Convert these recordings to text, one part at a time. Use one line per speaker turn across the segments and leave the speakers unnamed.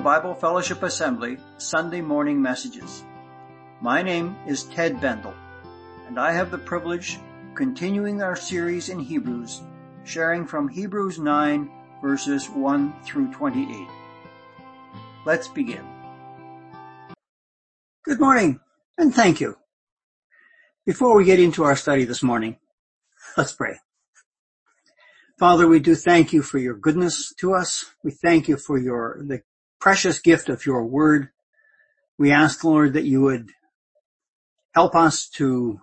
Bible Fellowship Assembly Sunday morning messages. My name is Ted Bendel, and I have the privilege of continuing our series in Hebrews, sharing from Hebrews 9 verses 1 through 28. Let's begin. Good morning, and thank you. Before we get into our study this morning, let's pray. Father, we do thank you for your goodness to us. We thank you for your, the precious gift of your word. We ask, Lord, that you would help us to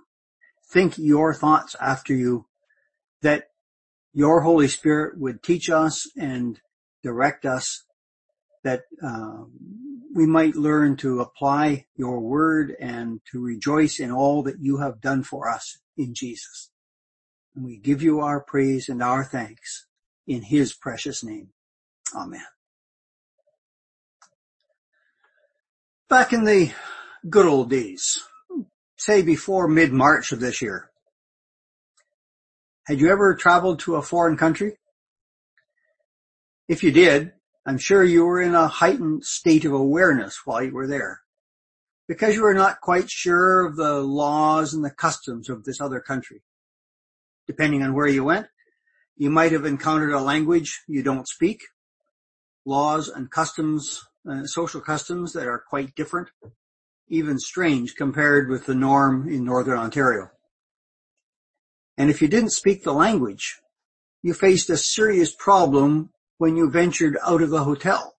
think your thoughts after you, that your Holy Spirit would teach us and direct us, that uh, we might learn to apply your word and to rejoice in all that you have done for us in Jesus. And we give you our praise and our thanks in his precious name. Amen. Back in the good old days, say before mid-March of this year, had you ever traveled to a foreign country? If you did, I'm sure you were in a heightened state of awareness while you were there because you were not quite sure of the laws and the customs of this other country. Depending on where you went, you might have encountered a language you don't speak, laws and customs uh, social customs that are quite different, even strange compared with the norm in Northern Ontario. And if you didn't speak the language, you faced a serious problem when you ventured out of the hotel.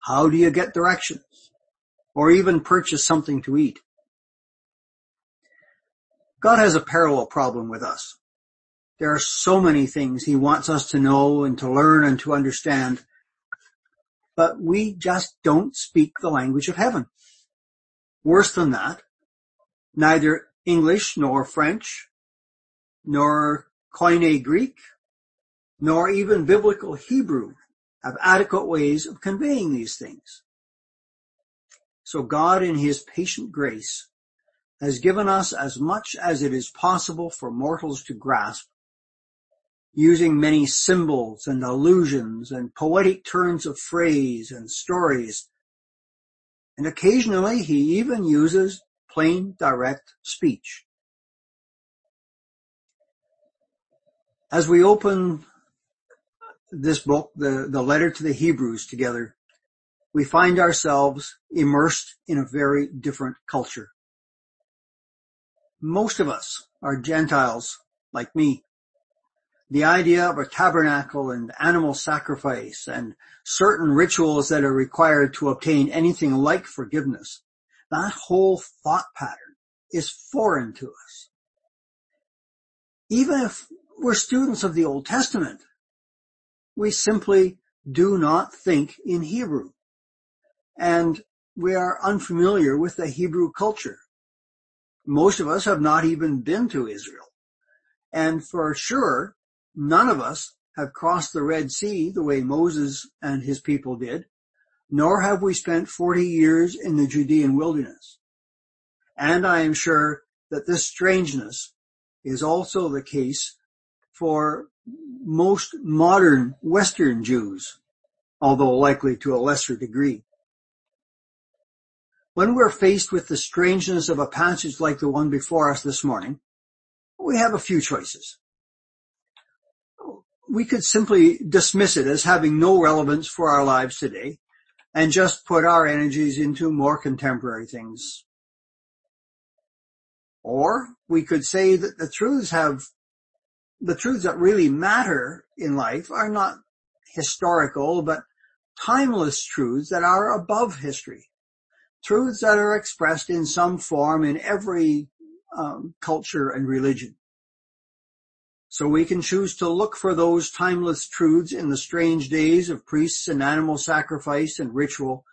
How do you get directions? Or even purchase something to eat? God has a parallel problem with us. There are so many things he wants us to know and to learn and to understand but we just don't speak the language of heaven. Worse than that, neither English nor French, nor Koine Greek, nor even biblical Hebrew have adequate ways of conveying these things. So God in his patient grace has given us as much as it is possible for mortals to grasp using many symbols and allusions and poetic turns of phrase and stories. And occasionally he even uses plain direct speech. As we open this book, the, the letter to the Hebrews together, we find ourselves immersed in a very different culture. Most of us are Gentiles like me the idea of a tabernacle and animal sacrifice and certain rituals that are required to obtain anything like forgiveness, that whole thought pattern is foreign to us. Even if we're students of the Old Testament, we simply do not think in Hebrew. And we are unfamiliar with the Hebrew culture. Most of us have not even been to Israel. And for sure, None of us have crossed the Red Sea the way Moses and his people did, nor have we spent 40 years in the Judean wilderness. And I am sure that this strangeness is also the case for most modern Western Jews, although likely to a lesser degree. When we're faced with the strangeness of a passage like the one before us this morning, we have a few choices we could simply dismiss it as having no relevance for our lives today and just put our energies into more contemporary things. Or we could say that the truths have, the truths that really matter in life are not historical, but timeless truths that are above history. Truths that are expressed in some form in every um, culture and religion. So we can choose to look for those timeless truths in the strange days of priests and animal sacrifice and ritual,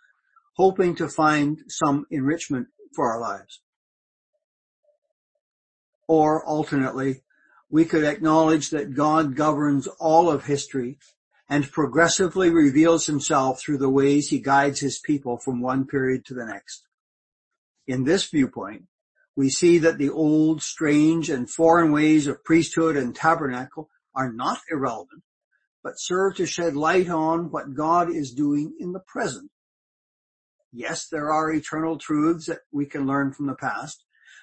hoping to find some enrichment for our lives. Or alternately, we could acknowledge that God governs all of history and progressively reveals himself through the ways he guides his people from one period to the next. In this viewpoint, we see that the old, strange, and foreign ways of priesthood and tabernacle are not irrelevant, but serve to shed light on what God is doing in the present. Yes, there are eternal truths that we can learn from the past,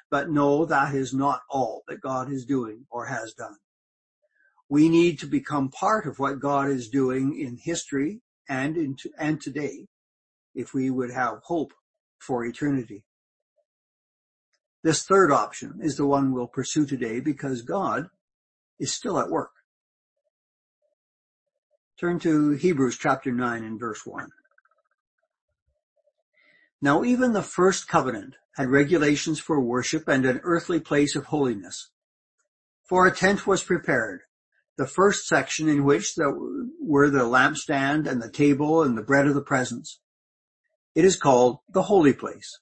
but no, that is not all that God is doing or has done. We need to become part of what God is doing in history and in, and today if we would have hope for eternity. This third option is the one we'll pursue today because God is still at work. Turn to Hebrews chapter 9 and verse 1. Now even the first covenant had regulations for worship and an earthly place of holiness. For a tent was prepared, the first section in which were the lampstand and the table and the bread of the presence. It is called the holy place.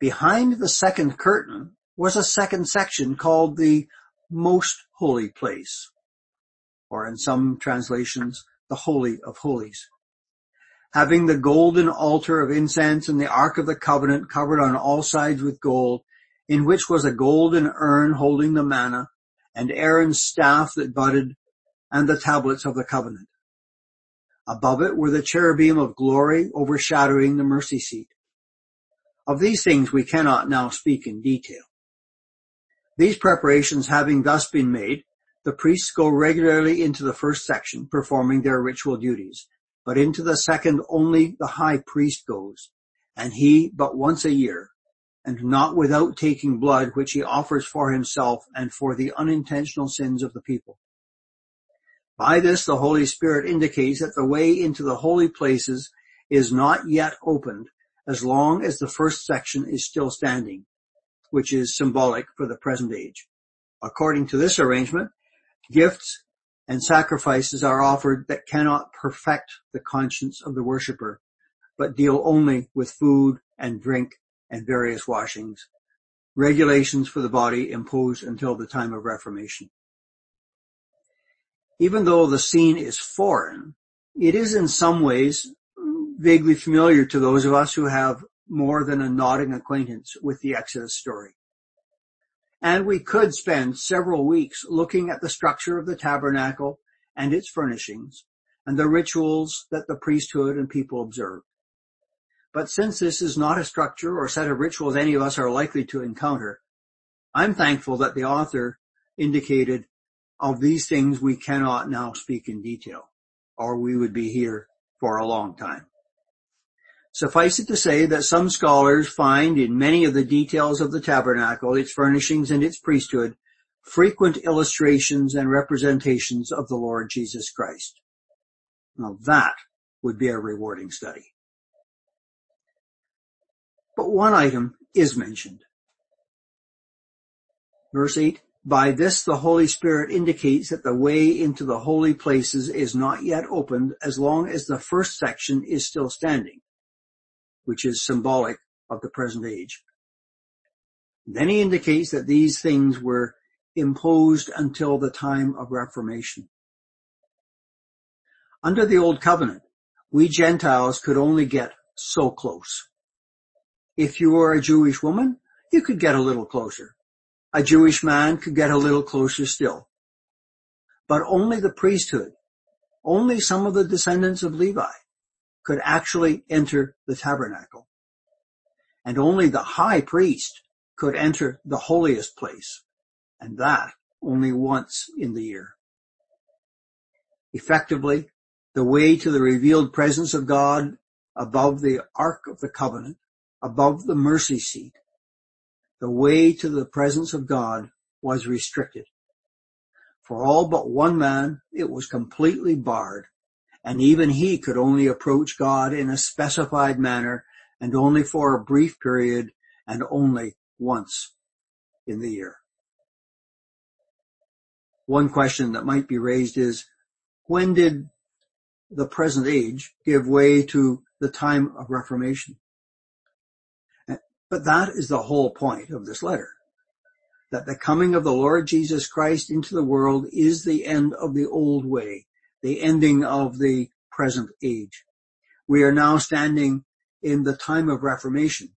Behind the second curtain was a second section called the most holy place, or in some translations, the holy of holies. Having the golden altar of incense and the ark of the covenant covered on all sides with gold, in which was a golden urn holding the manna, and Aaron's staff that budded, and the tablets of the covenant. Above it were the cherubim of glory overshadowing the mercy seat. Of these things we cannot now speak in detail. These preparations having thus been made, the priests go regularly into the first section performing their ritual duties, but into the second only the high priest goes, and he but once a year, and not without taking blood which he offers for himself and for the unintentional sins of the people. By this the Holy Spirit indicates that the way into the holy places is not yet opened as long as the first section is still standing, which is symbolic for the present age. According to this arrangement, gifts and sacrifices are offered that cannot perfect the conscience of the worshipper, but deal only with food and drink and various washings, regulations for the body imposed until the time of Reformation. Even though the scene is foreign, it is in some ways vaguely familiar to those of us who have more than a nodding acquaintance with the Exodus story. And we could spend several weeks looking at the structure of the tabernacle and its furnishings and the rituals that the priesthood and people observed. But since this is not a structure or set of rituals any of us are likely to encounter, I'm thankful that the author indicated of these things we cannot now speak in detail, or we would be here for a long time. Suffice it to say that some scholars find in many of the details of the tabernacle, its furnishings and its priesthood, frequent illustrations and representations of the Lord Jesus Christ. Now that would be a rewarding study. But one item is mentioned. Verse 8, by this the Holy Spirit indicates that the way into the holy places is not yet opened as long as the first section is still standing which is symbolic of the present age. Then he indicates that these things were imposed until the time of Reformation. Under the Old Covenant, we Gentiles could only get so close. If you were a Jewish woman, you could get a little closer. A Jewish man could get a little closer still. But only the priesthood, only some of the descendants of Levi, could actually enter the tabernacle. And only the high priest could enter the holiest place, and that only once in the year. Effectively, the way to the revealed presence of God above the Ark of the Covenant, above the mercy seat, the way to the presence of God was restricted. For all but one man, it was completely barred and even he could only approach God in a specified manner and only for a brief period and only once in the year. One question that might be raised is, when did the present age give way to the time of Reformation? But that is the whole point of this letter. That the coming of the Lord Jesus Christ into the world is the end of the old way the ending of the present age. We are now standing in the time of Reformation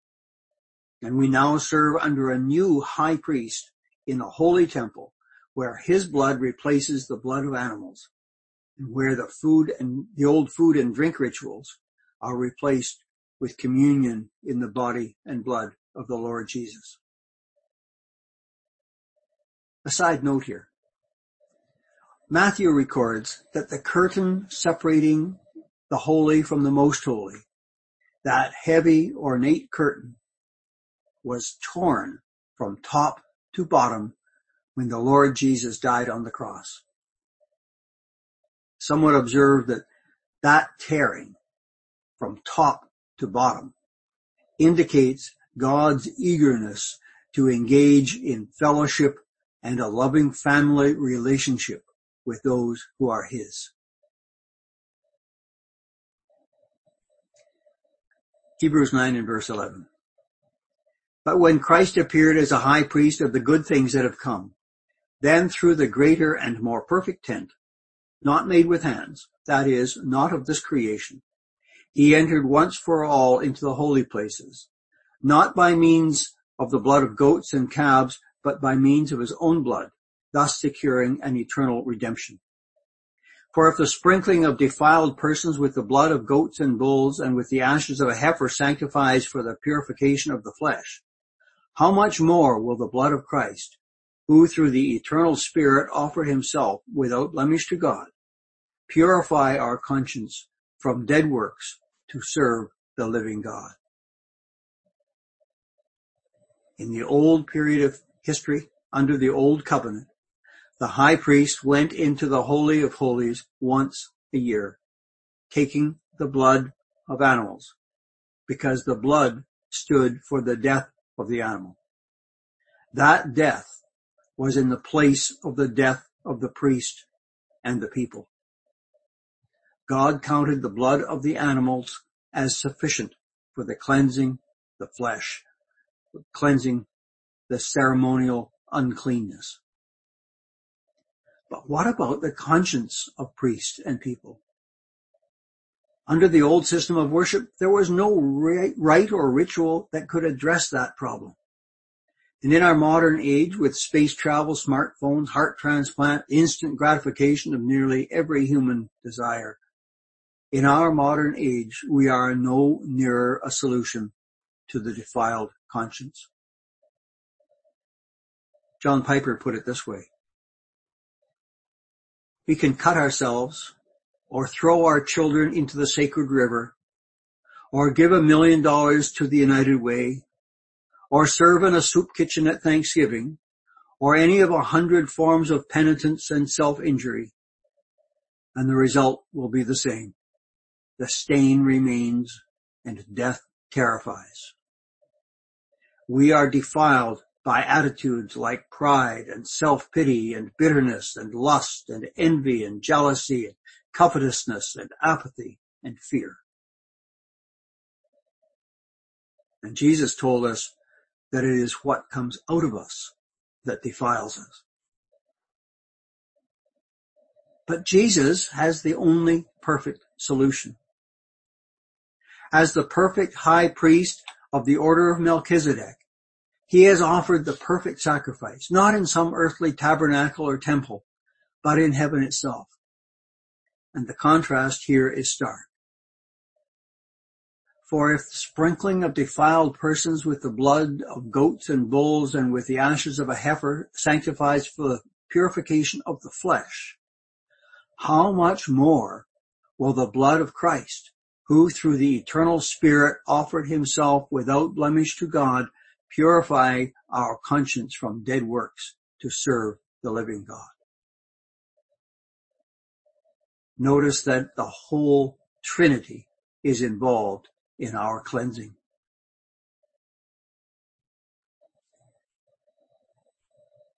and we now serve under a new high priest in a holy temple where his blood replaces the blood of animals and where the food and the old food and drink rituals are replaced with communion in the body and blood of the Lord Jesus. A side note here. Matthew records that the curtain separating the holy from the most holy, that heavy ornate curtain was torn from top to bottom when the Lord Jesus died on the cross. Some would observe that that tearing from top to bottom indicates God's eagerness to engage in fellowship and a loving family relationship with those who are His. Hebrews 9 and verse 11. But when Christ appeared as a high priest of the good things that have come, then through the greater and more perfect tent, not made with hands, that is, not of this creation, he entered once for all into the holy places, not by means of the blood of goats and calves, but by means of his own blood, thus securing an eternal redemption. For if the sprinkling of defiled persons with the blood of goats and bulls and with the ashes of a heifer sanctifies for the purification of the flesh, how much more will the blood of Christ, who through the eternal Spirit offered himself without blemish to God, purify our conscience from dead works to serve the living God. In the old period of history, under the old covenant, the high priest went into the Holy of Holies once a year, taking the blood of animals, because the blood stood for the death of the animal. That death was in the place of the death of the priest and the people. God counted the blood of the animals as sufficient for the cleansing the flesh, cleansing the ceremonial uncleanness. But what about the conscience of priests and people? Under the old system of worship, there was no rite or ritual that could address that problem. And in our modern age with space travel, smartphones, heart transplant, instant gratification of nearly every human desire, in our modern age, we are no nearer a solution to the defiled conscience. John Piper put it this way. We can cut ourselves or throw our children into the sacred river or give a million dollars to the United Way or serve in a soup kitchen at Thanksgiving or any of a hundred forms of penitence and self-injury and the result will be the same the stain remains and death terrifies. We are defiled by attitudes like pride and self-pity and bitterness and lust and envy and jealousy and covetousness and apathy and fear. And Jesus told us that it is what comes out of us that defiles us. But Jesus has the only perfect solution as the perfect high priest of the order of Melchizedek. He has offered the perfect sacrifice, not in some earthly tabernacle or temple, but in heaven itself. And the contrast here is stark. For if the sprinkling of defiled persons with the blood of goats and bulls and with the ashes of a heifer sanctifies for the purification of the flesh, how much more will the blood of Christ, who through the eternal Spirit offered himself without blemish to God, purify our conscience from dead works to serve the living God. Notice that the whole Trinity is involved in our cleansing.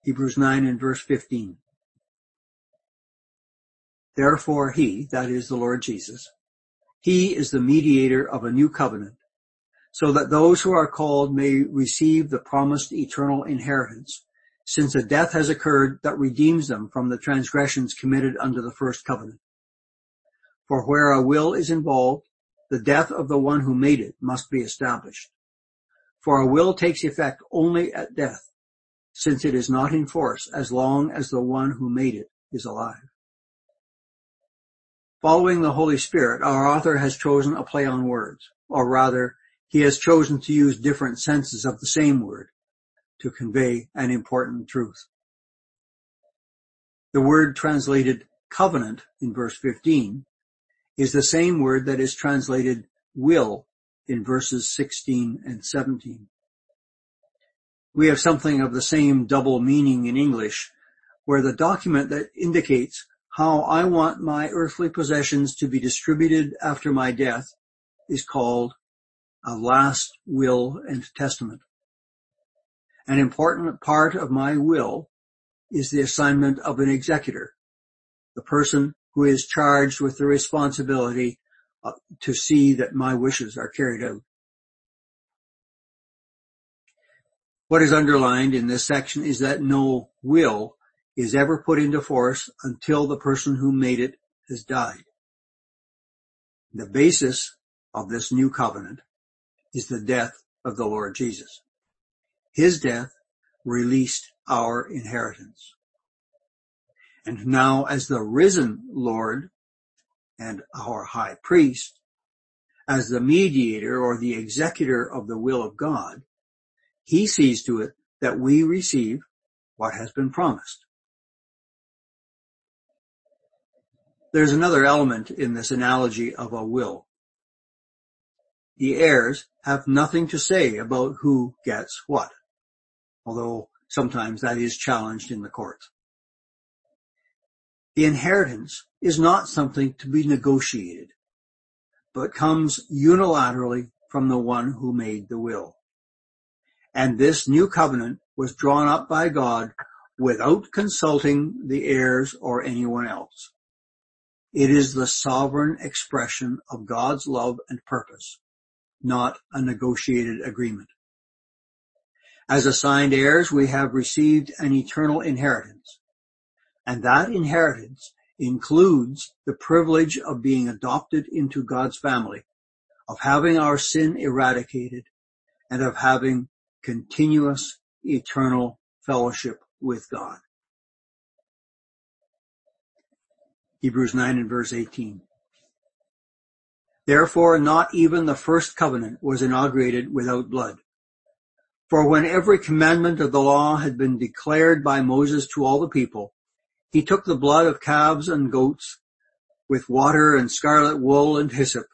Hebrews 9 and verse 15. Therefore he, that is the Lord Jesus, he is the mediator of a new covenant, so that those who are called may receive the promised eternal inheritance, since a death has occurred that redeems them from the transgressions committed under the first covenant. For where a will is involved, the death of the one who made it must be established. For a will takes effect only at death, since it is not in force as long as the one who made it is alive. Following the Holy Spirit, our author has chosen a play on words, or rather, he has chosen to use different senses of the same word to convey an important truth. The word translated covenant in verse 15 is the same word that is translated will in verses 16 and 17. We have something of the same double meaning in English, where the document that indicates how I want my earthly possessions to be distributed after my death is called a last will and testament. An important part of my will is the assignment of an executor, the person who is charged with the responsibility uh, to see that my wishes are carried out. What is underlined in this section is that no will is ever put into force until the person who made it has died. The basis of this new covenant is the death of the Lord Jesus. His death released our inheritance. And now as the risen Lord and our high priest, as the mediator or the executor of the will of God, he sees to it that we receive what has been promised. There's another element in this analogy of a will. The heirs have nothing to say about who gets what, although sometimes that is challenged in the courts. The inheritance is not something to be negotiated, but comes unilaterally from the one who made the will. And this new covenant was drawn up by God without consulting the heirs or anyone else. It is the sovereign expression of God's love and purpose, not a negotiated agreement. As assigned heirs, we have received an eternal inheritance, and that inheritance includes the privilege of being adopted into God's family, of having our sin eradicated, and of having continuous eternal fellowship with God. Hebrews 9 and verse 18. Therefore not even the first covenant was inaugurated without blood. For when every commandment of the law had been declared by Moses to all the people, he took the blood of calves and goats with water and scarlet wool and hyssop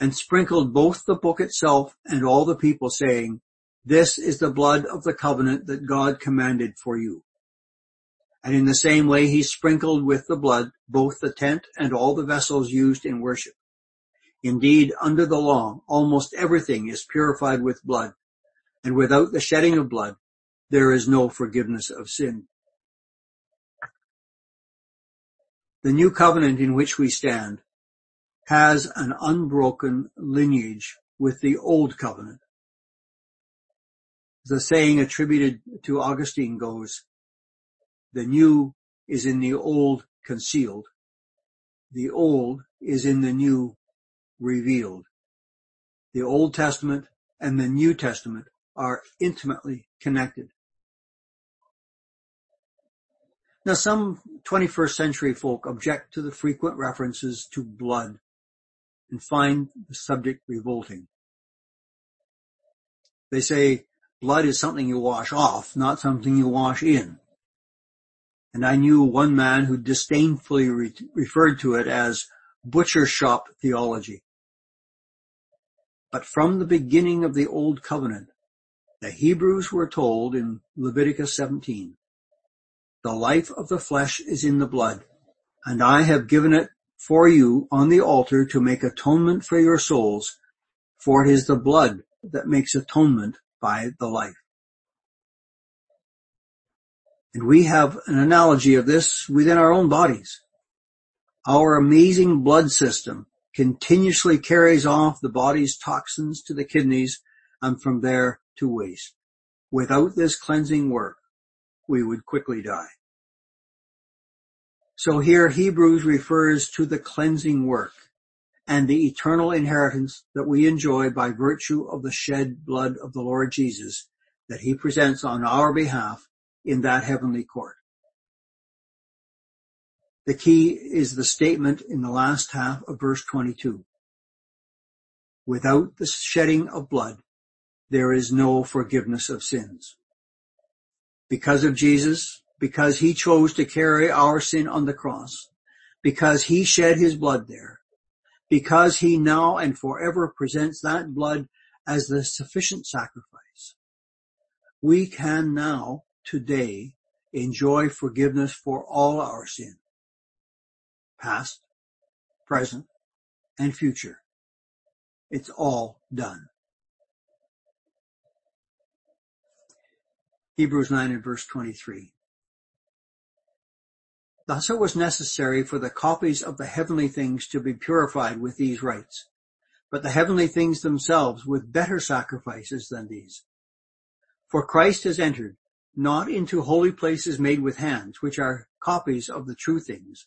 and sprinkled both the book itself and all the people saying, this is the blood of the covenant that God commanded for you. And in the same way he sprinkled with the blood both the tent and all the vessels used in worship. Indeed, under the law, almost everything is purified with blood, and without the shedding of blood, there is no forgiveness of sin. The new covenant in which we stand has an unbroken lineage with the old covenant. The saying attributed to Augustine goes, the new is in the old concealed. The old is in the new revealed. The Old Testament and the New Testament are intimately connected. Now some 21st century folk object to the frequent references to blood and find the subject revolting. They say blood is something you wash off, not something you wash in and I knew one man who disdainfully re- referred to it as butcher shop theology. But from the beginning of the Old Covenant, the Hebrews were told in Leviticus 17, the life of the flesh is in the blood, and I have given it for you on the altar to make atonement for your souls, for it is the blood that makes atonement by the life. And we have an analogy of this within our own bodies. Our amazing blood system continuously carries off the body's toxins to the kidneys and from there to waste. Without this cleansing work, we would quickly die. So here Hebrews refers to the cleansing work and the eternal inheritance that we enjoy by virtue of the shed blood of the Lord Jesus that he presents on our behalf in that heavenly court. The key is the statement in the last half of verse 22. Without the shedding of blood, there is no forgiveness of sins. Because of Jesus, because he chose to carry our sin on the cross, because he shed his blood there, because he now and forever presents that blood as the sufficient sacrifice, we can now, today, enjoy forgiveness for all our sin, past, present, and future. It's all done. Hebrews 9 and verse 23. Thus it was necessary for the copies of the heavenly things to be purified with these rites, but the heavenly things themselves with better sacrifices than these. For Christ has entered not into holy places made with hands, which are copies of the true things,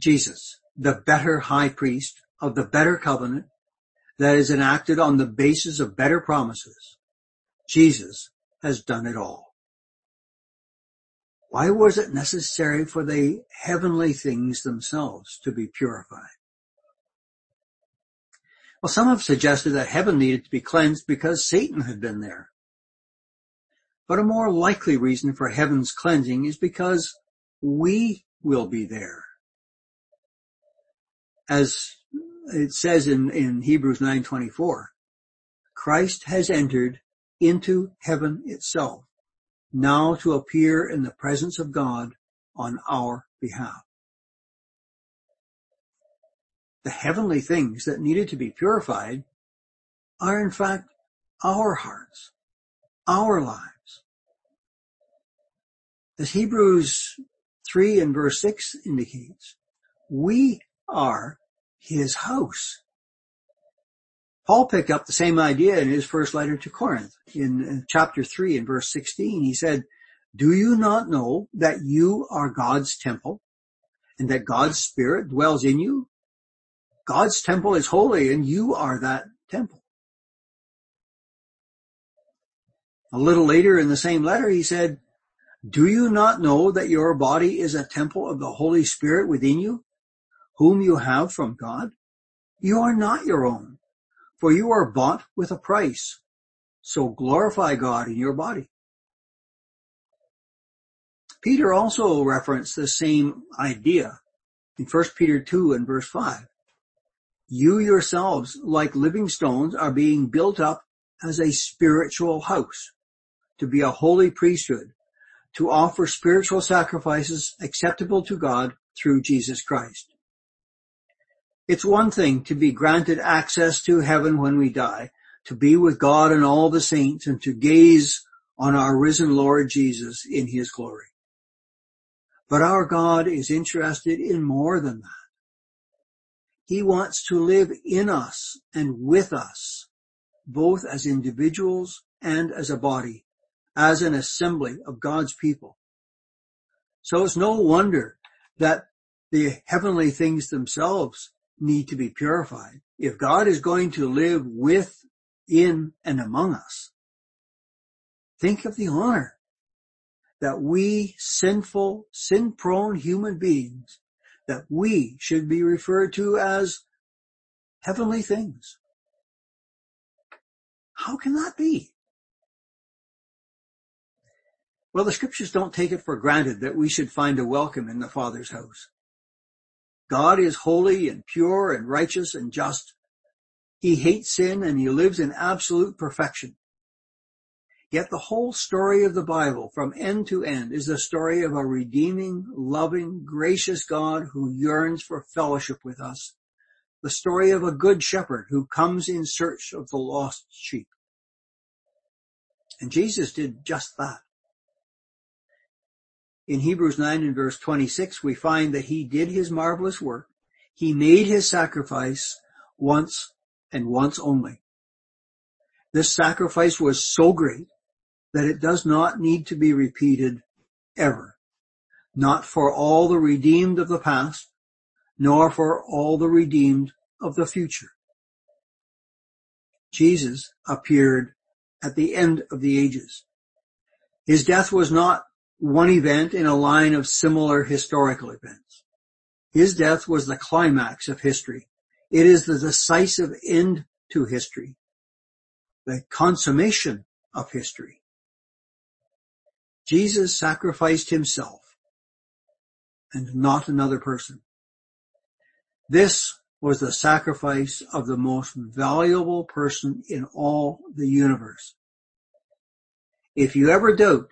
Jesus, the better high priest of the better covenant that is enacted on the basis of better promises. Jesus has done it all. Why was it necessary for the heavenly things themselves to be purified? Well, some have suggested that heaven needed to be cleansed because Satan had been there. But a more likely reason for heaven's cleansing is because we will be there. As it says in, in Hebrews 9.24, Christ has entered into heaven itself, now to appear in the presence of God on our behalf. The heavenly things that needed to be purified are in fact our hearts, our lives. As Hebrews 3 and verse 6 indicates, we are his house. Paul picked up the same idea in his first letter to Corinth in uh, chapter 3 and verse 16. He said, do you not know that you are God's temple and that God's spirit dwells in you? God's temple is holy and you are that temple. A little later in the same letter, he said, do you not know that your body is a temple of the Holy Spirit within you, whom you have from God? You are not your own, for you are bought with a price. So glorify God in your body. Peter also referenced the same idea in 1 Peter 2 and verse 5. You yourselves, like living stones, are being built up as a spiritual house to be a holy priesthood, to offer spiritual sacrifices acceptable to God through Jesus Christ. It's one thing to be granted access to heaven when we die, to be with God and all the saints and to gaze on our risen Lord Jesus in his glory. But our God is interested in more than that. He wants to live in us and with us, both as individuals and as a body, as an assembly of God's people. So it's no wonder that the heavenly things themselves need to be purified. If God is going to live with, in, and among us, think of the honor that we sinful, sin-prone human beings, that we should be referred to as heavenly things. How can that be? Well, the scriptures don't take it for granted that we should find a welcome in the Father's house. God is holy and pure and righteous and just. He hates sin and he lives in absolute perfection. Yet the whole story of the Bible from end to end is the story of a redeeming, loving, gracious God who yearns for fellowship with us. The story of a good shepherd who comes in search of the lost sheep. And Jesus did just that. In Hebrews 9 and verse 26, we find that he did his marvelous work. He made his sacrifice once and once only. This sacrifice was so great that it does not need to be repeated ever. Not for all the redeemed of the past, nor for all the redeemed of the future. Jesus appeared at the end of the ages. His death was not one event in a line of similar historical events. His death was the climax of history. It is the decisive end to history, the consummation of history. Jesus sacrificed himself and not another person. This was the sacrifice of the most valuable person in all the universe. If you ever doubt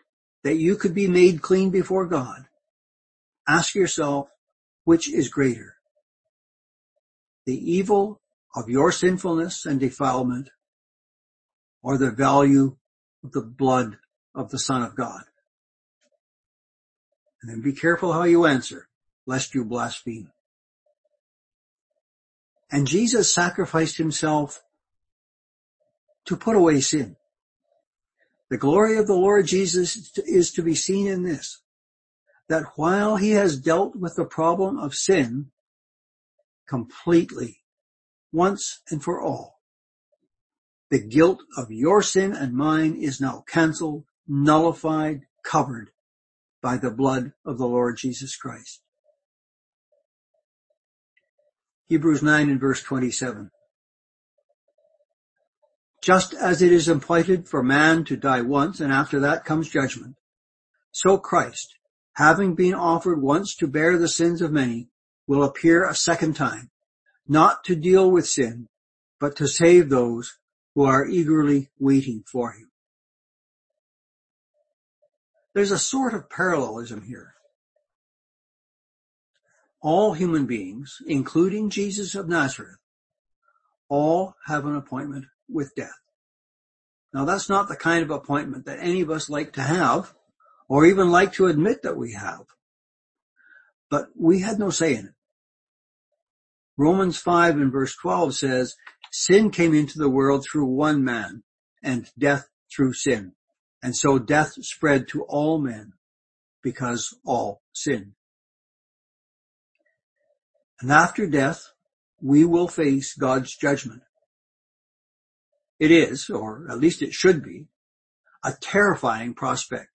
that you could be made clean before God, ask yourself, which is greater? The evil of your sinfulness and defilement or the value of the blood of the Son of God? And then be careful how you answer, lest you blaspheme. And Jesus sacrificed himself to put away sin. The glory of the Lord Jesus is to be seen in this, that while he has dealt with the problem of sin completely, once and for all, the guilt of your sin and mine is now cancelled, nullified, covered by the blood of the Lord Jesus Christ. Hebrews 9 and verse 27 just as it is appointed for man to die once and after that comes judgment. So Christ, having been offered once to bear the sins of many, will appear a second time, not to deal with sin, but to save those who are eagerly waiting for him. There's a sort of parallelism here. All human beings, including Jesus of Nazareth, all have an appointment with death. Now that's not the kind of appointment that any of us like to have or even like to admit that we have. But we had no say in it. Romans 5 and verse 12 says, sin came into the world through one man and death through sin. And so death spread to all men because all sinned. And after death, we will face God's judgment. It is, or at least it should be, a terrifying prospect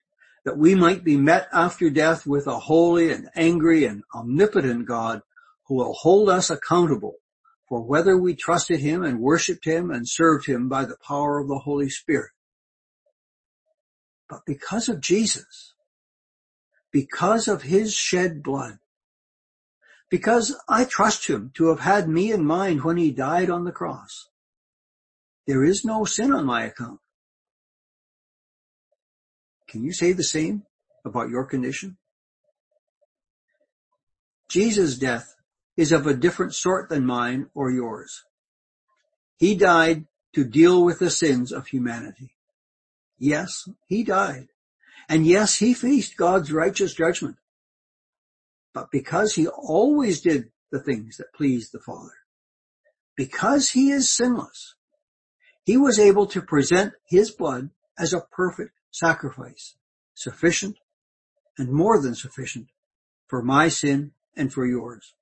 that we might be met after death with a holy and angry and omnipotent God who will hold us accountable for whether we trusted him and worshiped him and served him by the power of the Holy Spirit. But because of Jesus, because of his shed blood, because I trust him to have had me in mind when he died on the cross, there is no sin on my account. Can you say the same about your condition? Jesus' death is of a different sort than mine or yours. He died to deal with the sins of humanity. Yes, he died. And yes, he faced God's righteous judgment. But because he always did the things that pleased the Father, because he is sinless, he was able to present his blood as a perfect sacrifice, sufficient and more than sufficient for my sin and for yours.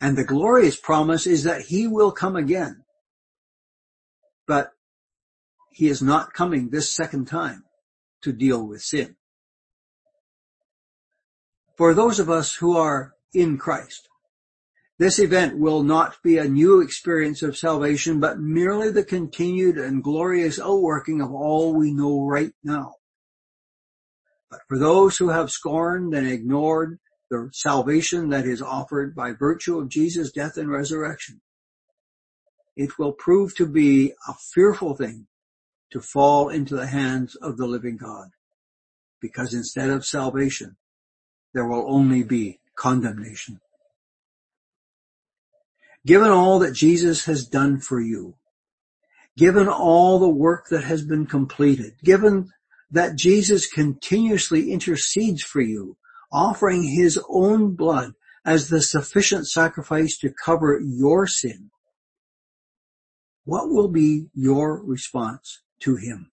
And the glorious promise is that he will come again. But he is not coming this second time to deal with sin. For those of us who are in Christ, this event will not be a new experience of salvation, but merely the continued and glorious outworking of all we know right now. But for those who have scorned and ignored the salvation that is offered by virtue of Jesus' death and resurrection, it will prove to be a fearful thing to fall into the hands of the living God. Because instead of salvation, there will only be condemnation. Given all that Jesus has done for you, given all the work that has been completed, given that Jesus continuously intercedes for you, offering his own blood as the sufficient sacrifice to cover your sin, what will be your response to him?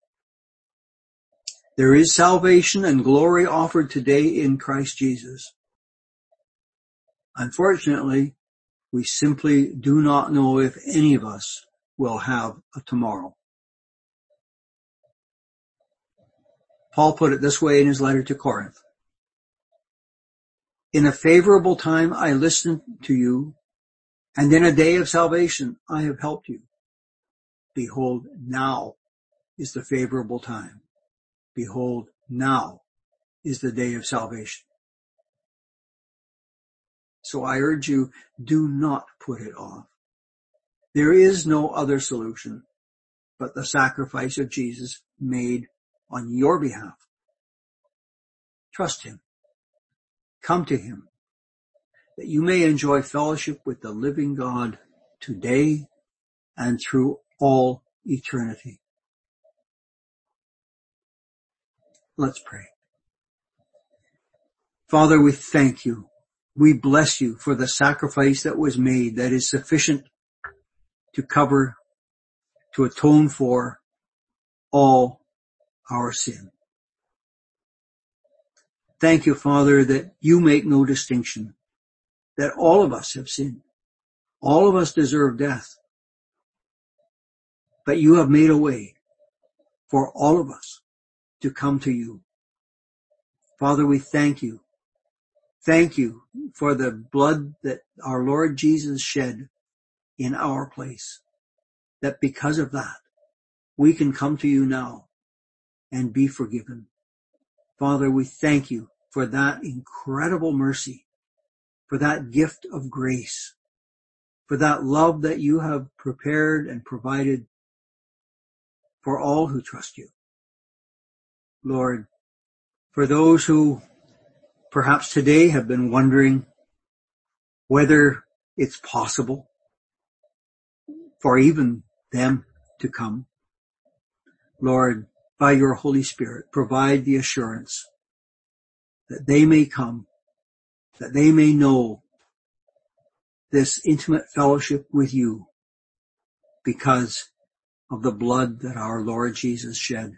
There is salvation and glory offered today in Christ Jesus. Unfortunately, we simply do not know if any of us will have a tomorrow. Paul put it this way in his letter to Corinth. In a favorable time I listened to you, and in a day of salvation I have helped you. Behold, now is the favorable time. Behold, now is the day of salvation. So I urge you, do not put it off. There is no other solution but the sacrifice of Jesus made on your behalf. Trust Him. Come to Him that you may enjoy fellowship with the living God today and through all eternity. Let's pray. Father, we thank you. We bless you for the sacrifice that was made that is sufficient to cover, to atone for all our sin. Thank you, Father, that you make no distinction, that all of us have sinned. All of us deserve death. But you have made a way for all of us to come to you. Father, we thank you. Thank you for the blood that our Lord Jesus shed in our place. That because of that, we can come to you now and be forgiven. Father, we thank you for that incredible mercy, for that gift of grace, for that love that you have prepared and provided for all who trust you. Lord, for those who perhaps today have been wondering whether it's possible for even them to come. Lord, by your Holy Spirit, provide the assurance that they may come, that they may know this intimate fellowship with you because of the blood that our Lord Jesus shed.